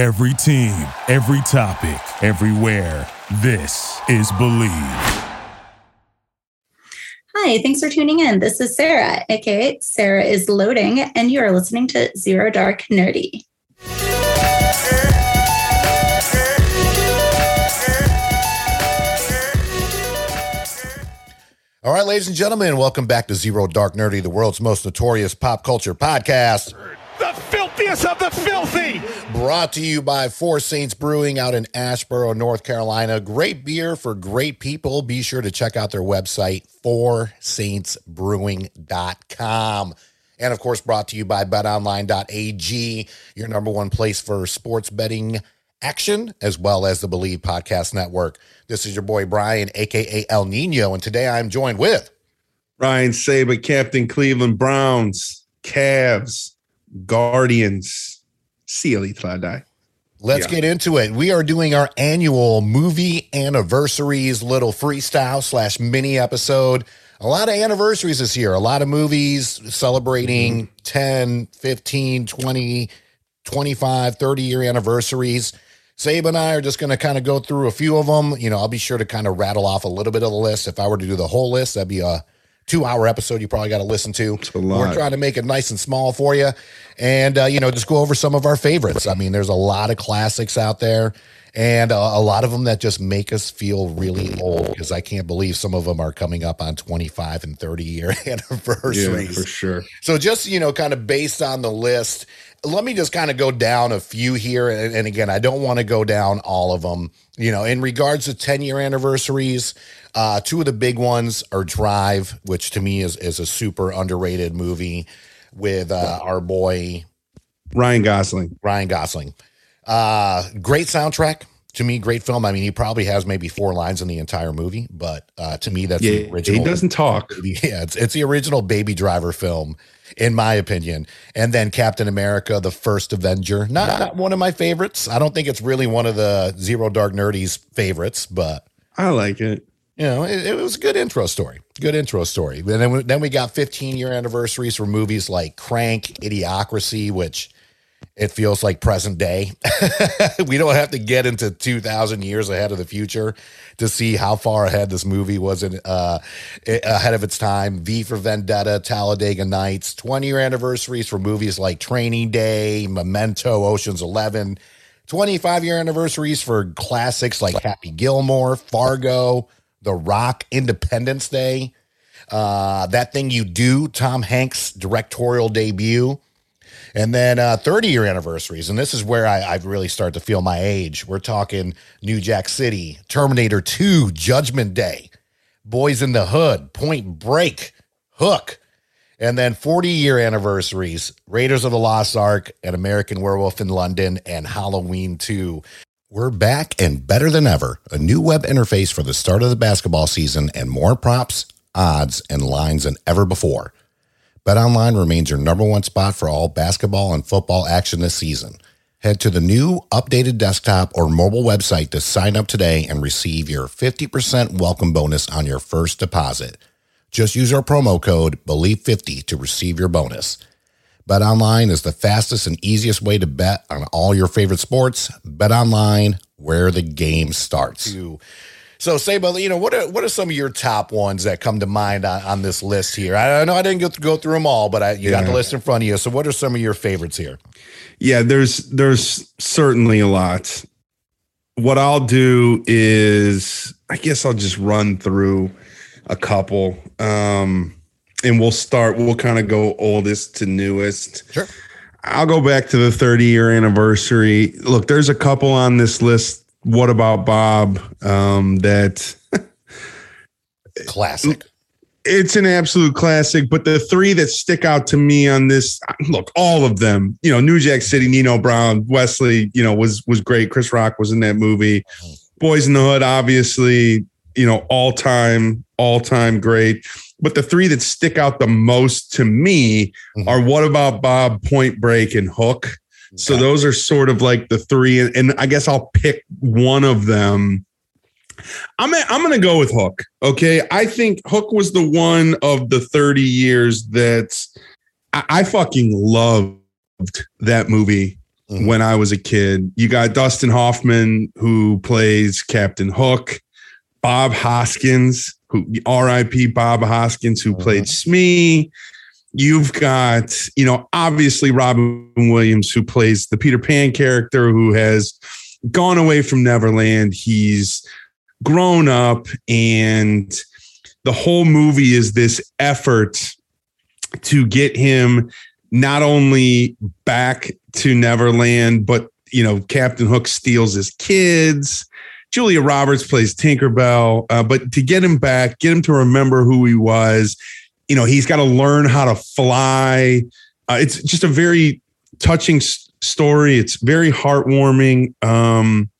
Every team, every topic, everywhere. This is Bleav. Hi, thanks for tuning in. This is Sarah, aka Sarah is Loading, and you are listening to Zero Dark Nerdy. All right, ladies and gentlemen, welcome back to Zero Dark Nerdy, the world's most notorious pop culture podcast. The filthiest of the filthy. Brought to you by Four Saints Brewing out in Asheboro, North Carolina. Great beer for great people. Be sure to check out their website, foursaintsbrewing.com. And of course, brought to you by betonline.ag, your number one place for sports betting action, as well as the Bleav Podcast Network. This is your boy Brian, aka El Nino, and today I'm joined with Ryan Saba, Captain Cleveland Browns, Cavs, Guardians. See you, Die. Let's Yeah. get into it. We are doing our annual movie anniversaries little freestyle slash mini episode. A lot of anniversaries this year, a lot of movies celebrating mm-hmm. 10, 15, 20, 25, 30 year anniversaries. Sabe and I are just going to kind of go through a few of them. You know, I'll be sure to kind of rattle off a little bit of the list. If I were to do the whole list, that'd be a two hour episode you probably got to listen to. We're trying to make it nice and small for you. And, uh, you know, just go over some of our favorites. I mean, there's a lot of classics out there and uh, a lot of them that just make us feel really old because I can't believe some of them are coming up on 25 and 30 year Yeah, anniversaries. for sure. So just you know, kind of based on the list, let me just kind of go down a few here. And, and again, I don't want to go down all of them. You know, in regards to 10 year anniversaries, uh, two of the big ones are Drive, which to me is is a super underrated movie with uh, our boy Ryan Gosling. Ryan Gosling. Uh, great soundtrack. To me, great film. I mean, he probably has maybe four lines in the entire movie, but uh, to me, that's Yeah, the original. he doesn't talk. Yeah, it's it's the original Baby Driver film, in my opinion. And then Captain America: The First Avenger, not not one of my favorites. I don't think it's really one of the Zero Dark Nerdy's favorites, but I like it. You know, it, it was a good intro story. Good intro story. And then we, then we got 15 year anniversaries for movies like Crank, Idiocracy, which it feels like present day. we don't have to get into 2,000 years ahead of the future to see how far ahead this movie was in, uh, ahead of its time. V for Vendetta, Talladega Nights, 20 year anniversaries for movies like Training Day, Memento, Ocean's 11. 25 year anniversaries for classics like Happy Gilmore, Fargo, The Rock, Independence Day, uh, That Thing You Do, Tom Hanks' directorial debut. And then uh, 30 year anniversaries. And this is where I, I really start to feel my age. We're talking New Jack City, Terminator 2, Judgment Day, Boys in the Hood, Point Break, Hook. And then 40 year anniversaries Raiders of the Lost Ark and American Werewolf in London and Halloween 2. We're back and better than ever. A new web interface for the start of the basketball season and more props, odds, and lines than ever before. BetOnline remains your number one spot for all basketball and football action this season. Head to the new updated desktop or mobile website to sign up today and receive your 50% welcome bonus on your first deposit. Just use our promo code BELIEVE50 to receive your bonus. BetOnline is the fastest and easiest way to bet on all your favorite sports. BetOnline, where the game starts. So, Saba, you know what are what are some of your top ones that come to mind on, on this list here? I, I know I didn't go, go through them all, but I, you got the list in front of you. So, what are some of your favorites here? Yeah, there's there's certainly a lot. What I'll do is I guess I'll just run through a couple. Um and we'll start we'll kind of go oldest to newest. Sure. I'll go back to the 30 year anniversary. Look, there's a couple on this list. What about Bob? Um, that Classic. it's an absolute classic, but the three that stick out to me on this, look, all of them, you know, New Jack City, Nino Brown, Wesley, you know, was was great. Chris Rock was in that movie. Boys in the Hood, obviously, you know, all time, all time great. But the three that stick out the most to me Mhm. are What About Bob, Point Break, and Hook. So those are sort of like the three, and, and I guess I'll pick one of them. I'm I'm gonna go with Hook. Okay, I think Hook was the one of the 30 years that I, I fucking loved that movie mm-hmm. when I was a kid. You got Dustin Hoffman, who plays Captain Hook, Bob Hoskins, who RIP Bob Hoskins, who played uh-huh. Smee. You've got, you know, obviously Robin Williams, who plays the Peter Pan character, who has gone away from Neverland. He's grown up, and the whole movie is this effort to get him not only back to Neverland, but you know, Captain Hook steals his kids. Julia Roberts plays Tinkerbell, uh, but to get him back, get him to remember who he was, you know, he's got to learn how to fly. Uh, it's just a very touching s- story. It's very heartwarming. Um,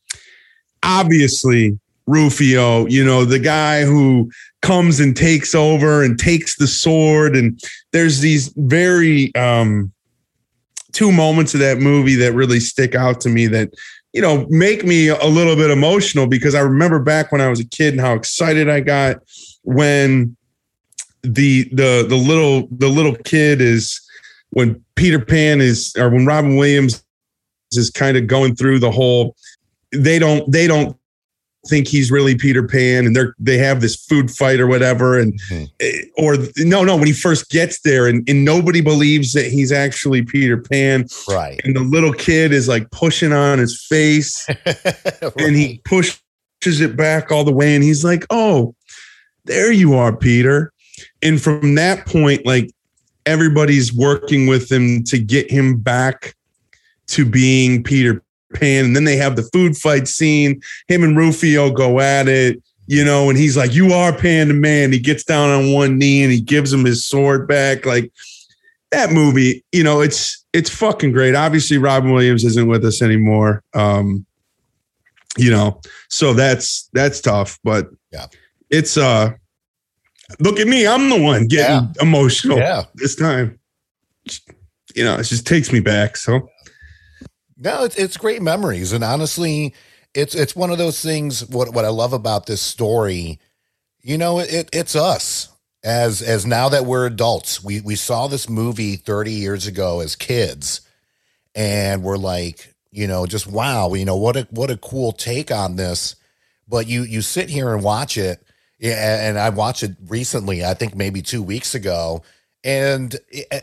obviously, Rufio, you know, the guy who comes and takes over and takes the sword. And there's these very um, two moments of that movie that really stick out to me that, you know, make me a little bit emotional because I remember back when I was a kid and how excited I got when the the the little the little kid is when Peter Pan is or when Robin Williams is kind of going through the whole they don't they don't think he's really Peter Pan and they're they have this food fight or whatever and mm-hmm. or no no when he first gets there and, and nobody believes that he's actually Peter Pan right and the little kid is like pushing on his face right. and he pushes it back all the way and he's like oh there you are Peter and from that point like everybody's working with him to get him back to being Peter Pan, and then they have the food fight scene. Him and Rufio go at it, you know, and he's like, "You are Panda Man." He gets down on one knee and he gives him his sword back. Like that movie, you know, it's it's fucking great. Obviously, Robin Williams isn't with us anymore. Um, you know, so that's that's tough, but yeah, it's uh, look at me, I'm the one getting yeah. emotional yeah. this time. You know, it just takes me back. So no, it's it's great memories, and honestly, it's it's one of those things. What what I love about this story, you know, it it's us as as now that we're adults. We we saw this movie thirty years ago as kids, and we're like, you know, just wow, you know what a what a cool take on this. But you you sit here and watch it, yeah, and I watched it recently. I think maybe two weeks ago, and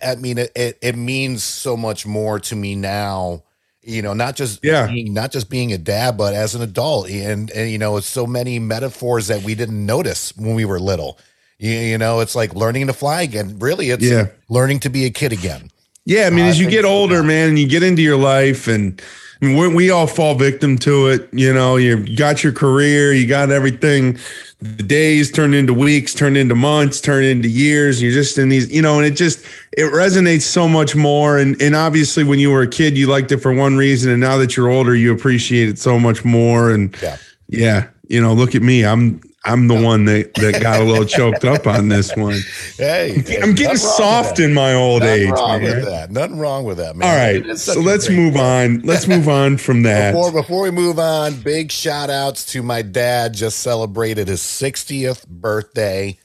I mean, it, it, it means so much more to me now you know not just yeah being, not just being a dad but as an adult and, and you know it's so many metaphors that we didn't notice when we were little you, you know it's like learning to fly again really it's yeah. learning to be a kid again yeah i mean uh, as you get older man and you get into your life and I mean, we all fall victim to it. You know, you got your career, you got everything. The days turn into weeks, turn into months, turn into years. You're just in these, you know, and it just it resonates so much more. And and obviously, when you were a kid, you liked it for one reason, and now that you're older, you appreciate it so much more. And yeah, yeah you know, look at me. I'm I'm the one that, that got a little choked up on this one. Hey, I'm getting soft in my old Nothing age. Wrong man. with that. Nothing wrong with that, man. All right, so let's move on. Let's move on from that. Before before we move on, big shout outs to my dad. Just celebrated his 60th birthday.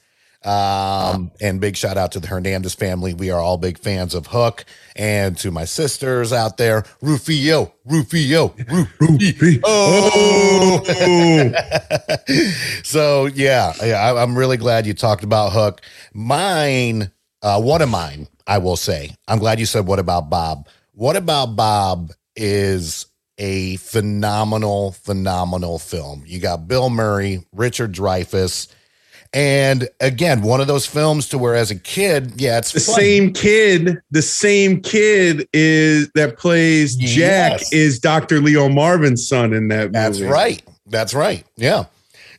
Um, and big shout out to the Hernandez family. We are all big fans of Hook. And to my sisters out there, Rufio, Rufio, Rufio. Oh. so yeah, I, I'm really glad you talked about Hook. Mine, uh, one of mine, I will say. I'm glad you said what about Bob. What about Bob is a phenomenal, phenomenal film. You got Bill Murray, Richard Dreyfuss and again, one of those films to where as a kid, yeah, it's the fun. same kid. The same kid is that plays Jack yes. is Dr. Leo Marvin's son in that movie. That's right. That's right. Yeah.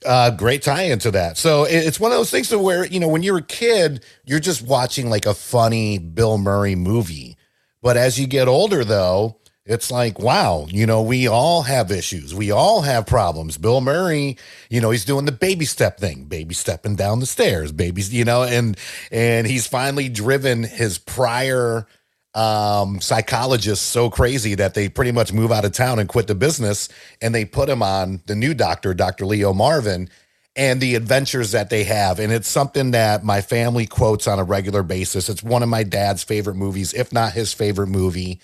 Uh, great tie into that. So it's one of those things to where, you know, when you're a kid, you're just watching like a funny Bill Murray movie. But as you get older, though, it's like, wow, you know, we all have issues. We all have problems. Bill Murray, you know, he's doing the baby step thing, baby stepping down the stairs, babies, you know, and and he's finally driven his prior um psychologist so crazy that they pretty much move out of town and quit the business and they put him on the new doctor, Dr. Leo Marvin and the adventures that they have. And it's something that my family quotes on a regular basis. It's one of my dad's favorite movies, if not his favorite movie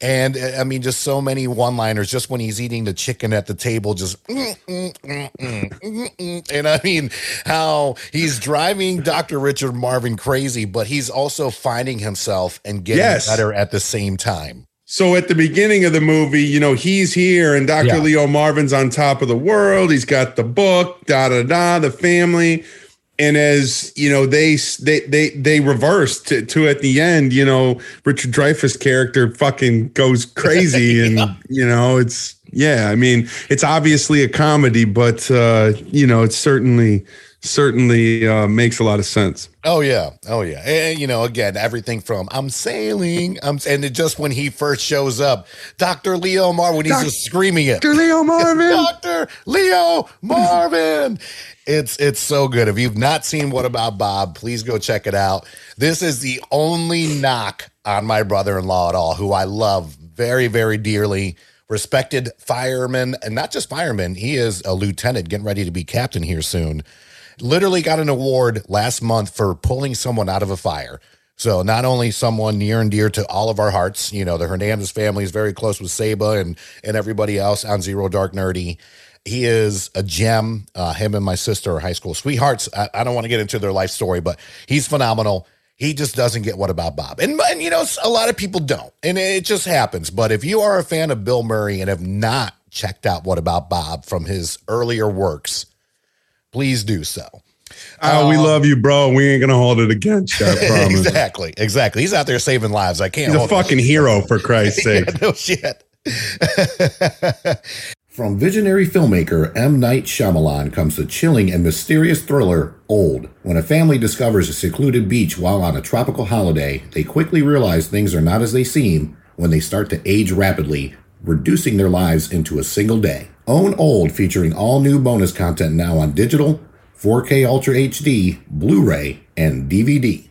And uh, I mean, just so many one liners just when he's eating the chicken at the table, just, mm, mm, mm, mm, mm, mm. and I mean, how he's driving Dr. Richard Marvin crazy, but he's also finding himself and getting Yes. better at the same time. So at the beginning of the movie, you know, he's here and Dr. Yeah. Leo Marvin's on top of the world. He's got the book, da da da, the family. And as you know, they they they they reverse to, to at the end, you know, Richard Dreyfuss character fucking goes crazy, and you know, it's yeah. I mean, it's obviously a comedy, but uh, you know, it's certainly certainly uh, makes a lot of sense. Oh yeah, oh yeah. And you know, again, everything from I'm sailing, I'm and just when he first shows up, Dr. Leo Marvin, he's Doc- just screaming it. Dr. Leo Marvin. Dr. Leo Marvin. It's it's so good. If you've not seen What About Bob, please go check it out. This is the only knock on my brother-in-law at all, who I love very, very dearly. Respected fireman, and not just fireman, he is a lieutenant getting ready to be captain here soon. Literally got an award last month for pulling someone out of a fire. So not only someone near and dear to all of our hearts, you know, the Hernandez family is very close with Saba and and everybody else on Zero Dark Nerdy. He is a gem. Uh, him and my sister are high school sweethearts. I, I don't want to get into their life story, but he's phenomenal. He just doesn't get what about Bob, and and you know a lot of people don't, and it just happens. But if you are a fan of Bill Murray and have not checked out what about Bob from his earlier works, please do so. Oh, we um, love you, bro. We ain't gonna hold it against you. I promise. exactly, exactly. He's out there saving lives. I can't. He's a hold fucking hero, for Christ's sake. Yeah, no shit. From visionary filmmaker M. Night Shyamalan comes the chilling and mysterious thriller Old. When a family discovers a secluded beach while on a tropical holiday, they quickly realize things are not as they seem when they start to age rapidly, reducing their lives into a single day. Own Old featuring all new bonus content now on digital, 4K Ultra HD, Blu-ray, and DVD.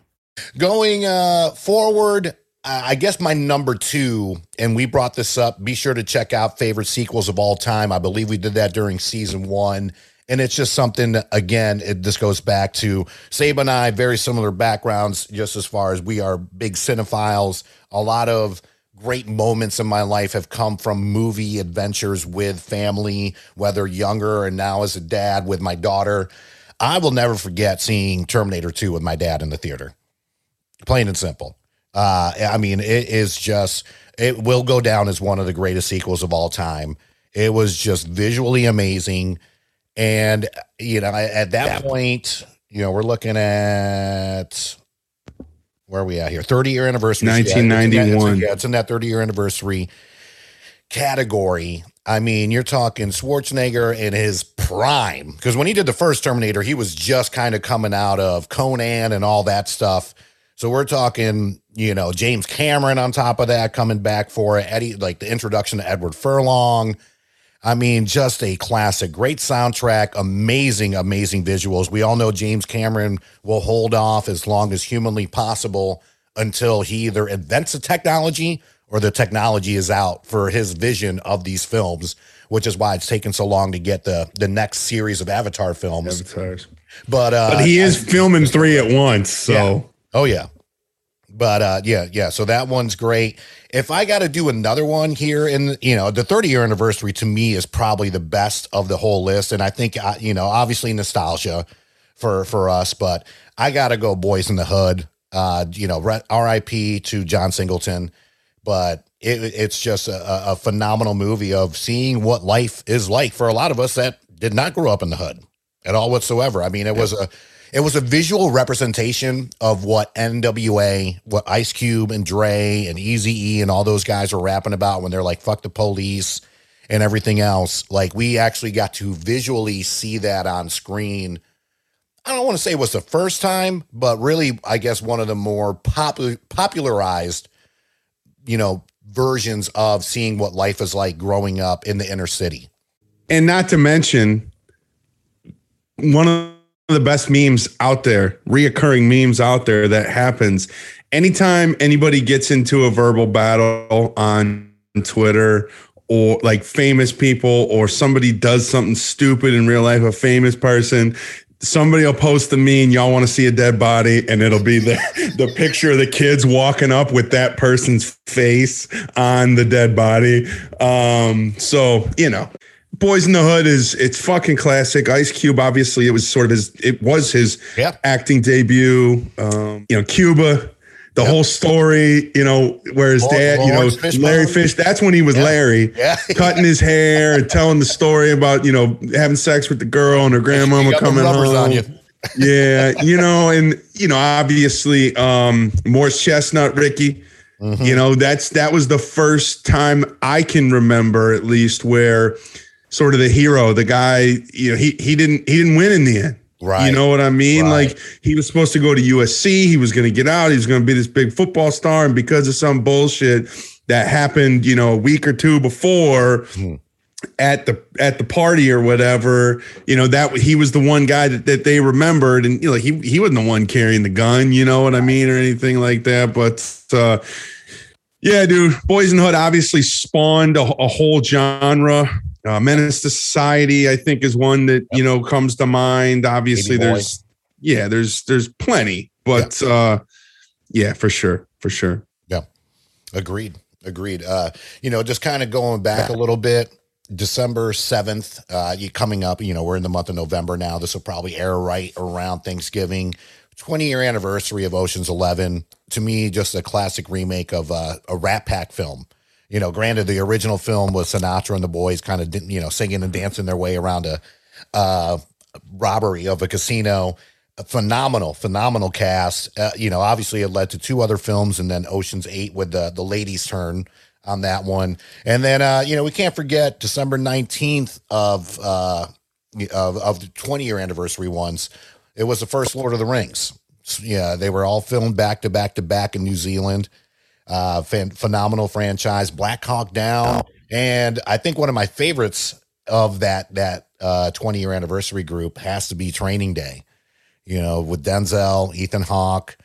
Going uh, forward, uh, I guess my number two, and we brought this up. Be sure to check out favorite sequels of all time. I believe we did that during season one. And it's just something, again, it, this goes back to Saba and I, very similar backgrounds, just as far as we are big cinephiles. A lot of great moments in my life have come from movie adventures with family, whether younger and now as a dad with my daughter. I will never forget seeing Terminator 2 with my dad in the theater plain and simple. Uh, I mean, it is just, it will go down as one of the greatest sequels of all time. It was just visually amazing. And, you know, at that point, you know, we're looking at, where are we at here? 30 year anniversary. Yeah, it's in that- it's in- 1991. Yeah, it's in that 30 year anniversary category. I mean, you're talking Schwarzenegger in his prime. Because when he did the first Terminator, he was just kind of coming out of Conan and all that stuff. So we're talking, you know, James Cameron on top of that coming back for it. Eddie, like the introduction to Edward Furlong. I mean, just a classic, great soundtrack, amazing, amazing visuals. We all know James Cameron will hold off as long as humanly possible until he either invents a technology or the technology is out for his vision of these films, which is why it's taken so long to get the the next series of Avatar films. But uh, But he is filming three at once, so Yeah. Oh yeah. But uh yeah, yeah. So that one's great. If I got to do another one here in you know, the 30 year anniversary to me is probably the best of the whole list and I think uh, you know, obviously nostalgia for for us, but I got to go Boys in the Hood. Uh you know, RIP to John Singleton, but it, it's just a, a phenomenal movie of seeing what life is like for a lot of us that did not grow up in the hood at all whatsoever. I mean, it was a it was a visual representation of what NWA, what Ice Cube and Dre and Easy E and all those guys were rapping about when they're like "fuck the police" and everything else. Like we actually got to visually see that on screen. I don't want to say it was the first time, but really, I guess one of the more popular popularized, you know, versions of seeing what life is like growing up in the inner city. and not to mention one of the best memes out there, reoccurring memes out there that happens anytime anybody gets into a verbal battle on Twitter or like famous people or somebody does something stupid in real life, a famous person. somebody will post the meme, y'all want to see a dead body, and it'll be the, the picture of the kids walking up with that person's face on the dead body. Um, so, you know, Boys in the Hood is it's fucking classic. Ice Cube, obviously, it was sort of his it was his Yeah. acting debut. Um, you know, Cuba, the Yep. whole story, you know, where his Lawrence- dad, you know. Larry Fish, that's when he was Yeah. Larry Yeah. cutting his hair and telling the story about, you know, having sex with the girl and her grandmama coming home. you. yeah, you know, and you know, obviously, um, Morris Chestnut, Ricky. Mm-hmm. You know, that's that was the first time I can remember, at least, where sort of the hero, the guy, you know, he he didn't he didn't win in the end. Right. You know what I mean? Right. Like he was supposed to go to USC. He was going to get out. He was going to be this big football star, and because of some bullshit that happened, you know, a week or two before, Hmm. at the at the party or whatever, you know that he was the one guy that, that they remembered, and you know he he wasn't the one carrying the gun, you know what I mean, or anything like that. But uh, yeah, dude, Boys in Hood obviously spawned a, a whole genre. Uh, Menace to Society, I think, is one that you know comes to mind. Obviously, there's yeah, there's there's plenty, but uh, yeah, for sure, for sure. Yeah, agreed. Agreed. Uh, you know, just kind of going back a little bit. December 7th, uh, you coming up, you know, we're in the month of November now. This will probably air right around Thanksgiving. 20 year anniversary of Ocean's 11. To me, just a classic remake of uh, a Rat Pack film. You know, granted, the original film was Sinatra and the boys kind of, you know, singing and dancing their way around a uh, robbery of a casino. A phenomenal, phenomenal cast. Uh, you know, obviously it led to two other films, and then Ocean's Eight with the the ladies' turn on that one. And then, uh, you know, we can't forget December nineteenth of uh, of of the twenty year anniversary ones. It was the first Lord of the Rings. Yeah, they were all filmed back to back to back in New Zealand. Uh, fan, phenomenal franchise, Black Hawk Down, and I think one of my favorites of that that uh, 20 year anniversary group has to be Training Day. You know, with Denzel, Ethan Hawke,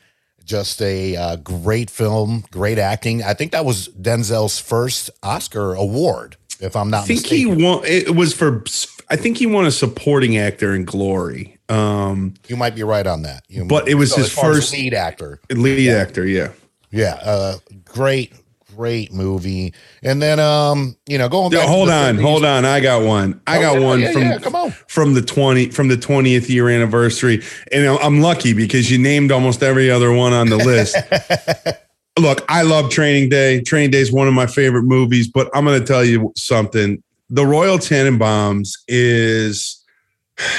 just a uh, great film, great acting. I think that was Denzel's first Oscar award, if I'm not I think mistaken. he won. It was for. I think he won a supporting actor in Glory. Um, you might be right on that. You But it was so his as far as first- lead actor. lead actor, yeah. Yeah, uh, great, great movie. And then, um, you know, going Yo, back. to hold on, 50s hold on. I got one. I Oh, got yeah, one yeah, from yeah, come on. from the twenty from the twentieth year anniversary, and I'm lucky because you named almost every other one on the list. Look, I love Training Day. Training Day is one of my favorite movies, but I'm going to tell you something. The Royal Tenenbaums is.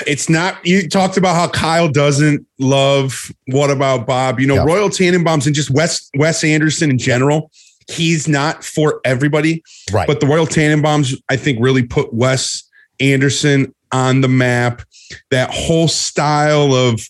It's not. You talked about how Kyle doesn't love. What about Bob? You know, Yeah. Royal Tenenbaums and just Wes Wes Anderson in general. He's not for everybody. Right. But the Royal Tenenbaums, I think, really put Wes Anderson on the map. That whole style of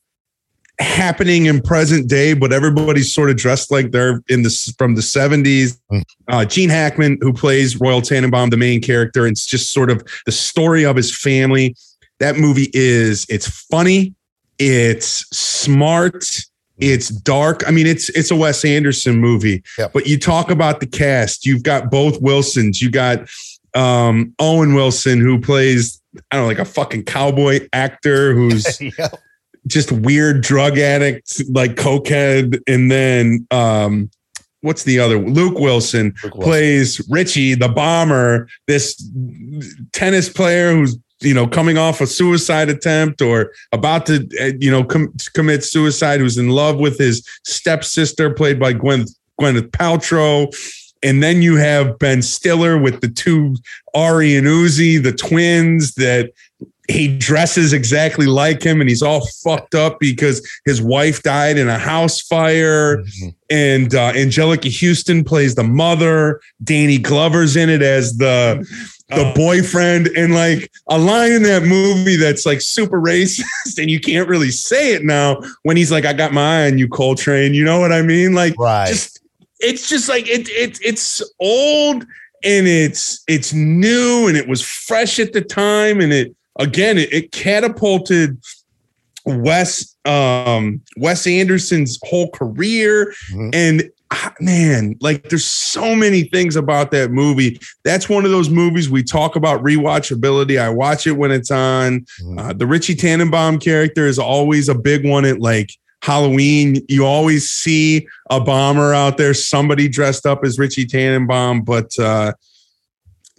happening in present day, but everybody's sort of dressed like they're in the from the 70s. Mm. Uh, Gene Hackman, who plays Royal Tenenbaum, the main character, and it's just sort of the story of his family. That movie is it's funny, it's smart, it's dark. I mean, it's it's a Wes Anderson movie. Yep. But you talk about the cast. You've got both Wilsons. You got um, Owen Wilson, who plays I don't know, like a fucking cowboy actor who's yeah. just weird drug addict, like cokehead, and then um, what's the other? Luke Wilson Luke Wilson. plays Richie, the bomber, this tennis player who's you know coming off a suicide attempt or about to uh, you know com- commit suicide, who's in love with his stepsister, played by Gwen Gwyneth Paltrow. And then you have Ben Stiller with the two Ari and Uzi, the twins that he dresses exactly like him and he's all fucked up because his wife died in a house fire Mhm. and uh, anjelica huston plays the mother danny glover's in it as the the Oh. boyfriend and like a line in that movie that's like super racist and you can't really say it now when he's like i got my eye on you coltrane you know what i mean like Right. just it's just like it, it it's old and it's it's new and it was fresh at the time and it again it, it catapulted Wes um Wes Anderson's whole career Mhm. and ah, man, like there's so many things about that movie. That's one of those movies we talk about rewatchability. I watch it when it's on. Mhm. Uh, the Richie Tenenbaum character is always a big one at like Halloween. You always see a bomber out there, somebody dressed up as Richie Tenenbaum, but uh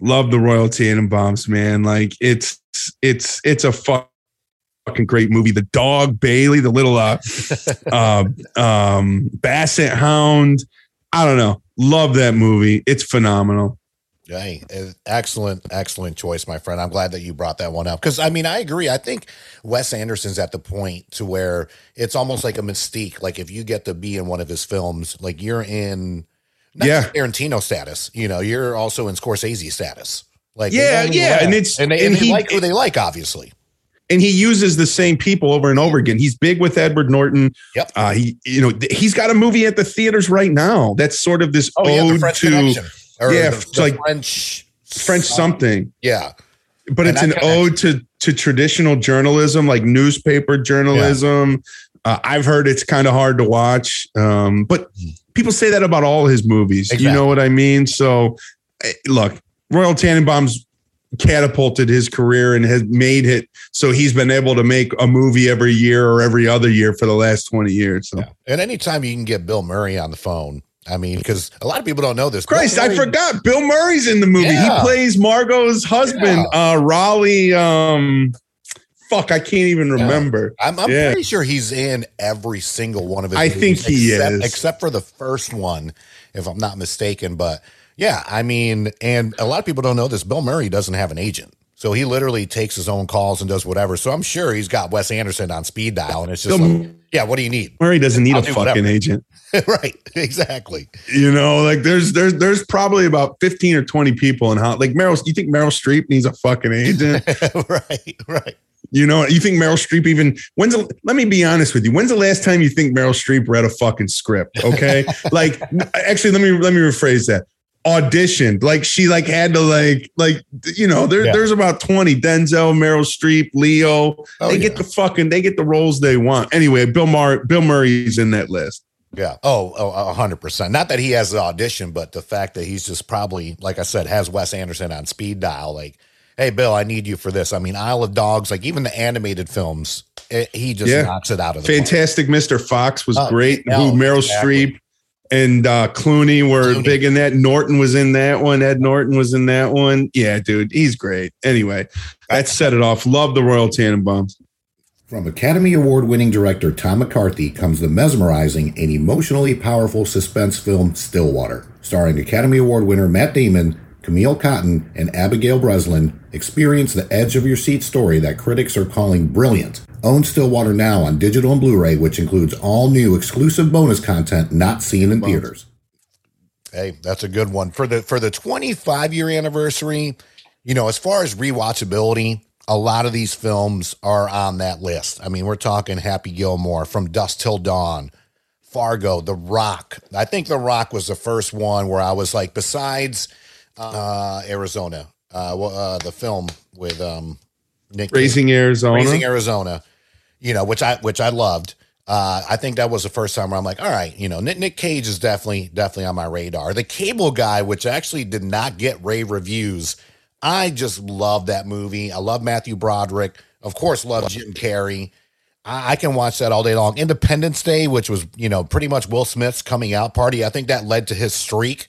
love the Royal Tenenbaums, man. Like it's it's it's a fuck fucking great movie. The dog Bailey, the little uh, uh um Basset Hound. I don't know. Love that movie. It's phenomenal. Hey, excellent, excellent choice, my friend. I'm glad that you brought that one up because I mean, I agree. I think Wes Anderson's at the point to where it's almost like a mystique. Like if you get to be in one of his films, like you're in, not Yeah. Tarantino status. You know, you're also in Scorsese status. Like Yeah, yeah, and it's- and they, and they he- like who they like, obviously. and he uses the same people over and over again. He's big with Edward Norton. Yep. Uh, he, you know, th- he's got a movie at the theaters right now. That's sort of this Oh ode French to Connection. Or Yeah, the, it's the like French French something, Yeah, but And it's an ode to to traditional journalism, like newspaper journalism. Uh, I've heard it's kind of hard to watch, um, but people say that about all his movies. You know what I mean? So, eh, look, Royal Tenenbaum's catapulted his career and has made it so he's been able to make a movie every year or every other year for the last 20 years. So yeah. And anytime you can get Bill Murray on the phone, I mean, because a lot of people don't know this. Christ, I forgot Bill Murray's in the movie. Yeah. He plays Margot's husband, uh Raleigh um fuck, I can't even Yeah. remember. I'm, I'm Yeah. pretty sure he's in every single one of his. I think he except, is. except for the first one, if I'm not mistaken. But yeah, I mean, and a lot of people don't know this. Bill Murray doesn't have an agent, so he literally takes his own calls and does whatever. So I'm sure he's got Wes Anderson on speed dial, and it's just like, yeah, what do you need? Murray doesn't need I'll a do fucking whatever. agent. right, exactly. You know, like there's there's there's probably about 15 or 20 people in how Like Meryl, you think Meryl Streep needs a fucking agent? right, right. You know, you think Meryl Streep even when's the, let me be honest with you. When's the last time you think Meryl Streep read a fucking script? Okay. like actually let me let me rephrase that. Auditioned. Like she like had to like like you know, there, Yeah. there's about 20. Denzel, Meryl Streep, Leo. Oh, they yeah. get the fucking they get the roles they want. Anyway, Bill Mar Bill Murray's in that list. Yeah. Oh, oh, a hundred percent. Not that he has the audition, but the fact that he's just probably, like I said, has Wes Anderson on speed dial. Like, hey, Bill, I need you for this. I mean, Isle of Dogs, like even the animated films, it, he just Yeah. knocks it out of the park. Fantastic Mr. Fox was Oh, great. yeah, Who Meryl exactly. Streep and uh, Clooney were Clooney. big in that. Norton was in that one. Ed Norton was in that one. Yeah, dude, he's great. Anyway, that set it off. Love the Royal Tenenbaums. From Academy Award winning director Tom McCarthy comes the mesmerizing and emotionally powerful suspense film Stillwater, starring Academy Award winner Matt Damon, Camille Cottin, and Abigail Breslin. Experience the edge of your seat story that critics are calling brilliant. Own Stillwater now on digital and Blu ray, which includes all new exclusive bonus content not seen in theaters. Hey, that's a good one for the for the 25 year anniversary. You know, as far as rewatchability, a lot of these films are on that list. I mean, we're talking Happy Gilmore, From Dusk Till Dawn, Fargo, The Rock. I think The Rock was the first one where I was like, besides uh, Arizona, uh, well, uh, the film with um, Nick Cage. Raising Arizona. Raising Arizona, you know, which I which I loved. Uh, I think that was the first time where I'm like, all right, you know, Nick, Nick Cage is definitely definitely on my radar. The Cable Guy, which actually did not get rave reviews, I just love that movie. I love Matthew Broderick, of course, love Jim Carrey. I, I can watch that all day long. Independence Day, which was you know pretty much Will Smith's coming out party. I think that led to his streak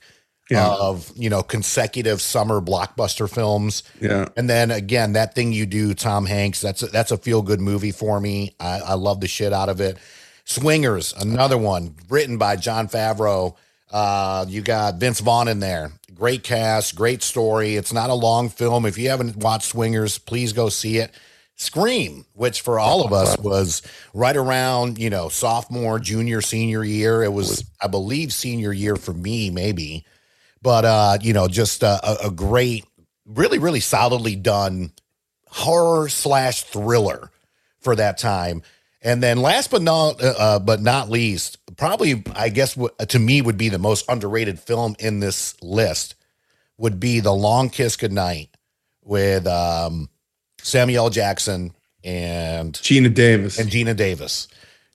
Yeah. of you know consecutive summer blockbuster films. yeah. And then again, that thing you do, Tom Hanks. That's a, that's a feel good movie for me. I, I love the shit out of it. Swingers, another one written by Jon Favreau. Uh, you got Vince Vaughn in there. Great cast, great story. It's not a long film. If you haven't watched Swingers, please go see it. Scream, which for all of us was right around you know sophomore, junior, senior year. It was, I believe, senior year for me, maybe but uh you know just a, a, great really really solidly done horror slash thriller for that time and then last but not uh, uh, but not least probably i guess what to me would be the most underrated film in this list would be the long kiss goodnight with um samuel jackson and Geena Davis. and Geena Davis.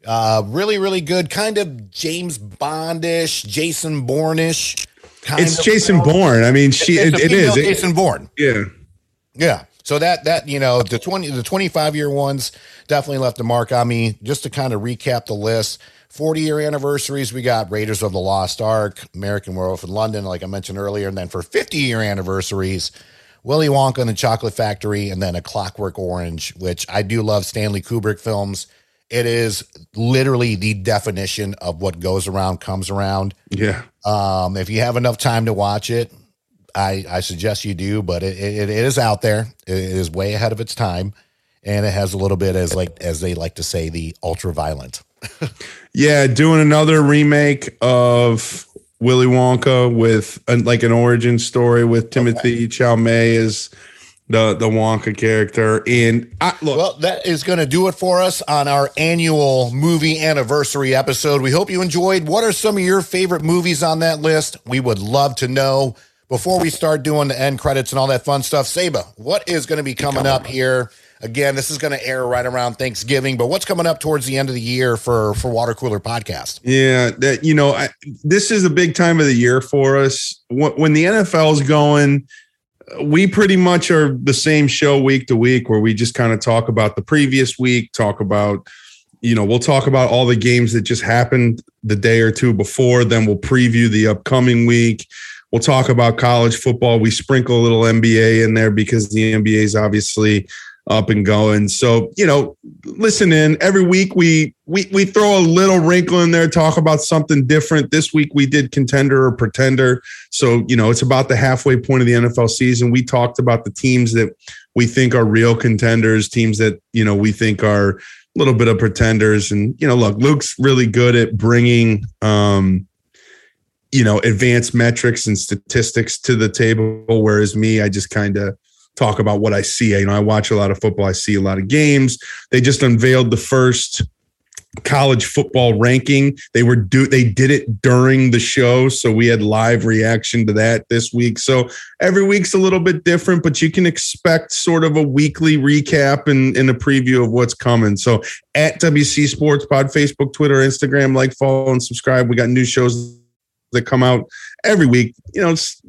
Uh, really, really good. Kind of James Bondish, Jason Bourne-ish. Kind It's Jason. Bourne. I mean, she It's it, a it is. female It- Jason Bourne. yeah. Yeah. So that that you know the twenty the twenty five year ones definitely left a mark on me. Just to kind of recap the list, forty year anniversaries we got Raiders of the Lost Ark, American Werewolf in London, like I mentioned earlier, and then for fifty year anniversaries, Willy Wonka and the Chocolate Factory, and then A Clockwork Orange, which I do love Stanley Kubrick films. It is literally the definition of what goes around comes around. Yeah. Um, if you have enough time to watch it, I, I suggest you do, but it, it, it is out there. It is way ahead of its time. And it has a little bit as like as they like to say, the ultra violent. Yeah, doing another remake of Willy Wonka with uh like an origin story with Timothée Chalamet as the the Wonka character. And I, look, Well, that is going to do it for us on our annual movie anniversary episode. We hope you enjoyed. What are some of your favorite movies on that list? We would love to know. Before we start doing the end credits and all that fun stuff, Saba, what is going to be coming up here? Again, this is going to air right around Thanksgiving, but what's coming up towards the end of the year for for Water Cooler Podcast? Yeah, that you know, I, this is a big time of the year for us. When, when the NFL's going, we pretty much are the same show week to week, where we just kind of talk about the previous week, talk about, you know, we'll talk about all the games that just happened the day or two before. Then we'll preview the upcoming week. We'll talk about college football. We sprinkle a little NBA in there because the NBA is obviously up and going. So, you know, listen in. Every week we we we throw a little wrinkle in there talk about something different. This week we did contender or pretender. So you know it's about the halfway point of the NFL season. We talked about the teams that we think are real contenders teams that you know we think are a little bit of pretenders. And you know look Luke's really good at bringing um you know advanced metrics and statistics to the table whereas me I just kind of talk about what I see. You know, I watch a lot of football. I see a lot of games. They just unveiled the first college football ranking. They were do they did it during the show, so we had live reaction to that this week. So every week's a little bit different, but you can expect sort of a weekly recap and, and a preview of what's coming. So at WC Sports Pod, Facebook, Twitter, Instagram, like, follow, and subscribe. We got new shows that come out every week. You know, it's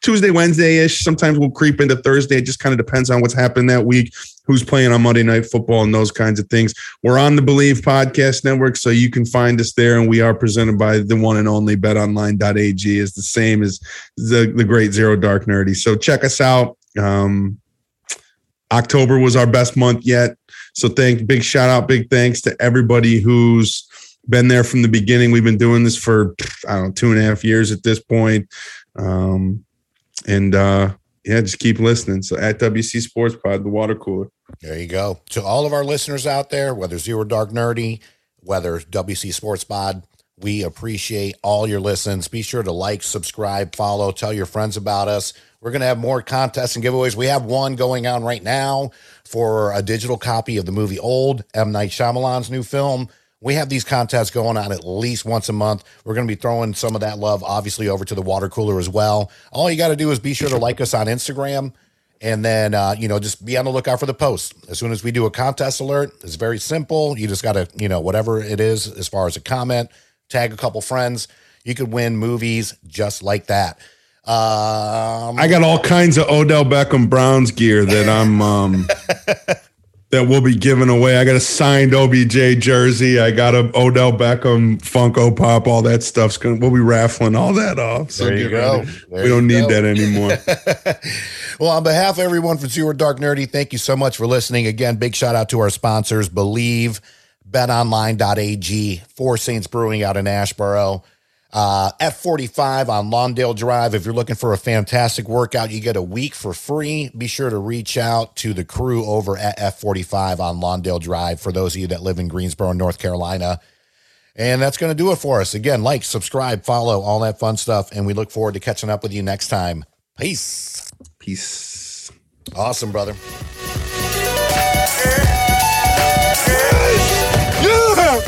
Tuesday, Wednesday ish. Sometimes we'll creep into Thursday. It just kind of depends on what's happening that week, who's playing on Monday Night Football, and those kinds of things. We're on the Bleav Podcast Network, so you can find us there. And we are presented by the one and only betonline.ag, is the same as the, the great Zero Dark Nerdy. So check us out. Um, October was our best month yet. So thank big shout out, big thanks to everybody who's been there from the beginning. We've been doing this for I don't know two and a half years at this point. Um, and uh, yeah, just keep listening. So at WC Sports Pod, the water cooler. There you go. To all of our listeners out there, whether Zero Dark Nerdy, whether WC Sports Pod, we appreciate all your listens. Be sure to like, subscribe, follow, tell your friends about us. We're going to have more contests and giveaways. We have one going on right now for a digital copy of the movie Old, M. Night Shyamalan's new film. We have these contests going on at least once a month. We're going to be throwing some of that love, obviously, over to the water cooler as well. All you got to do is be sure to like us on Instagram and then, uh, you know, just be on the lookout for the post. As soon as we do a contest alert, it's very simple. You just got to, you know, whatever it is as far as a comment, tag a couple friends. You could win movies just like that. Um, I got all kinds of Odell Beckham Browns gear that I'm um that we'll be giving away. I got a signed OBJ jersey. I got a Odell Beckham Funko Pop. All that stuff's gonna. We'll be raffling all that off. So There you go. There we don't need go. that anymore. well, on behalf of everyone from Zero Dark Nerdy, thank you so much for listening. Again, big shout out to our sponsors, Bleav, betonline.ag, Four Saints Brewing out in Asheboro, uh, F45 on Lawndale Drive. If you're looking for a fantastic workout, you get a week for free. Be sure to reach out to the crew over at F45 on Lawndale Drive for those of you that live in Greensboro, North Carolina. And that's going to do it for us. Again, like, subscribe, follow, all that fun stuff. And we look forward to catching up with you next time. Peace. Peace. Awesome, brother. Yeah!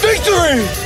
Victory!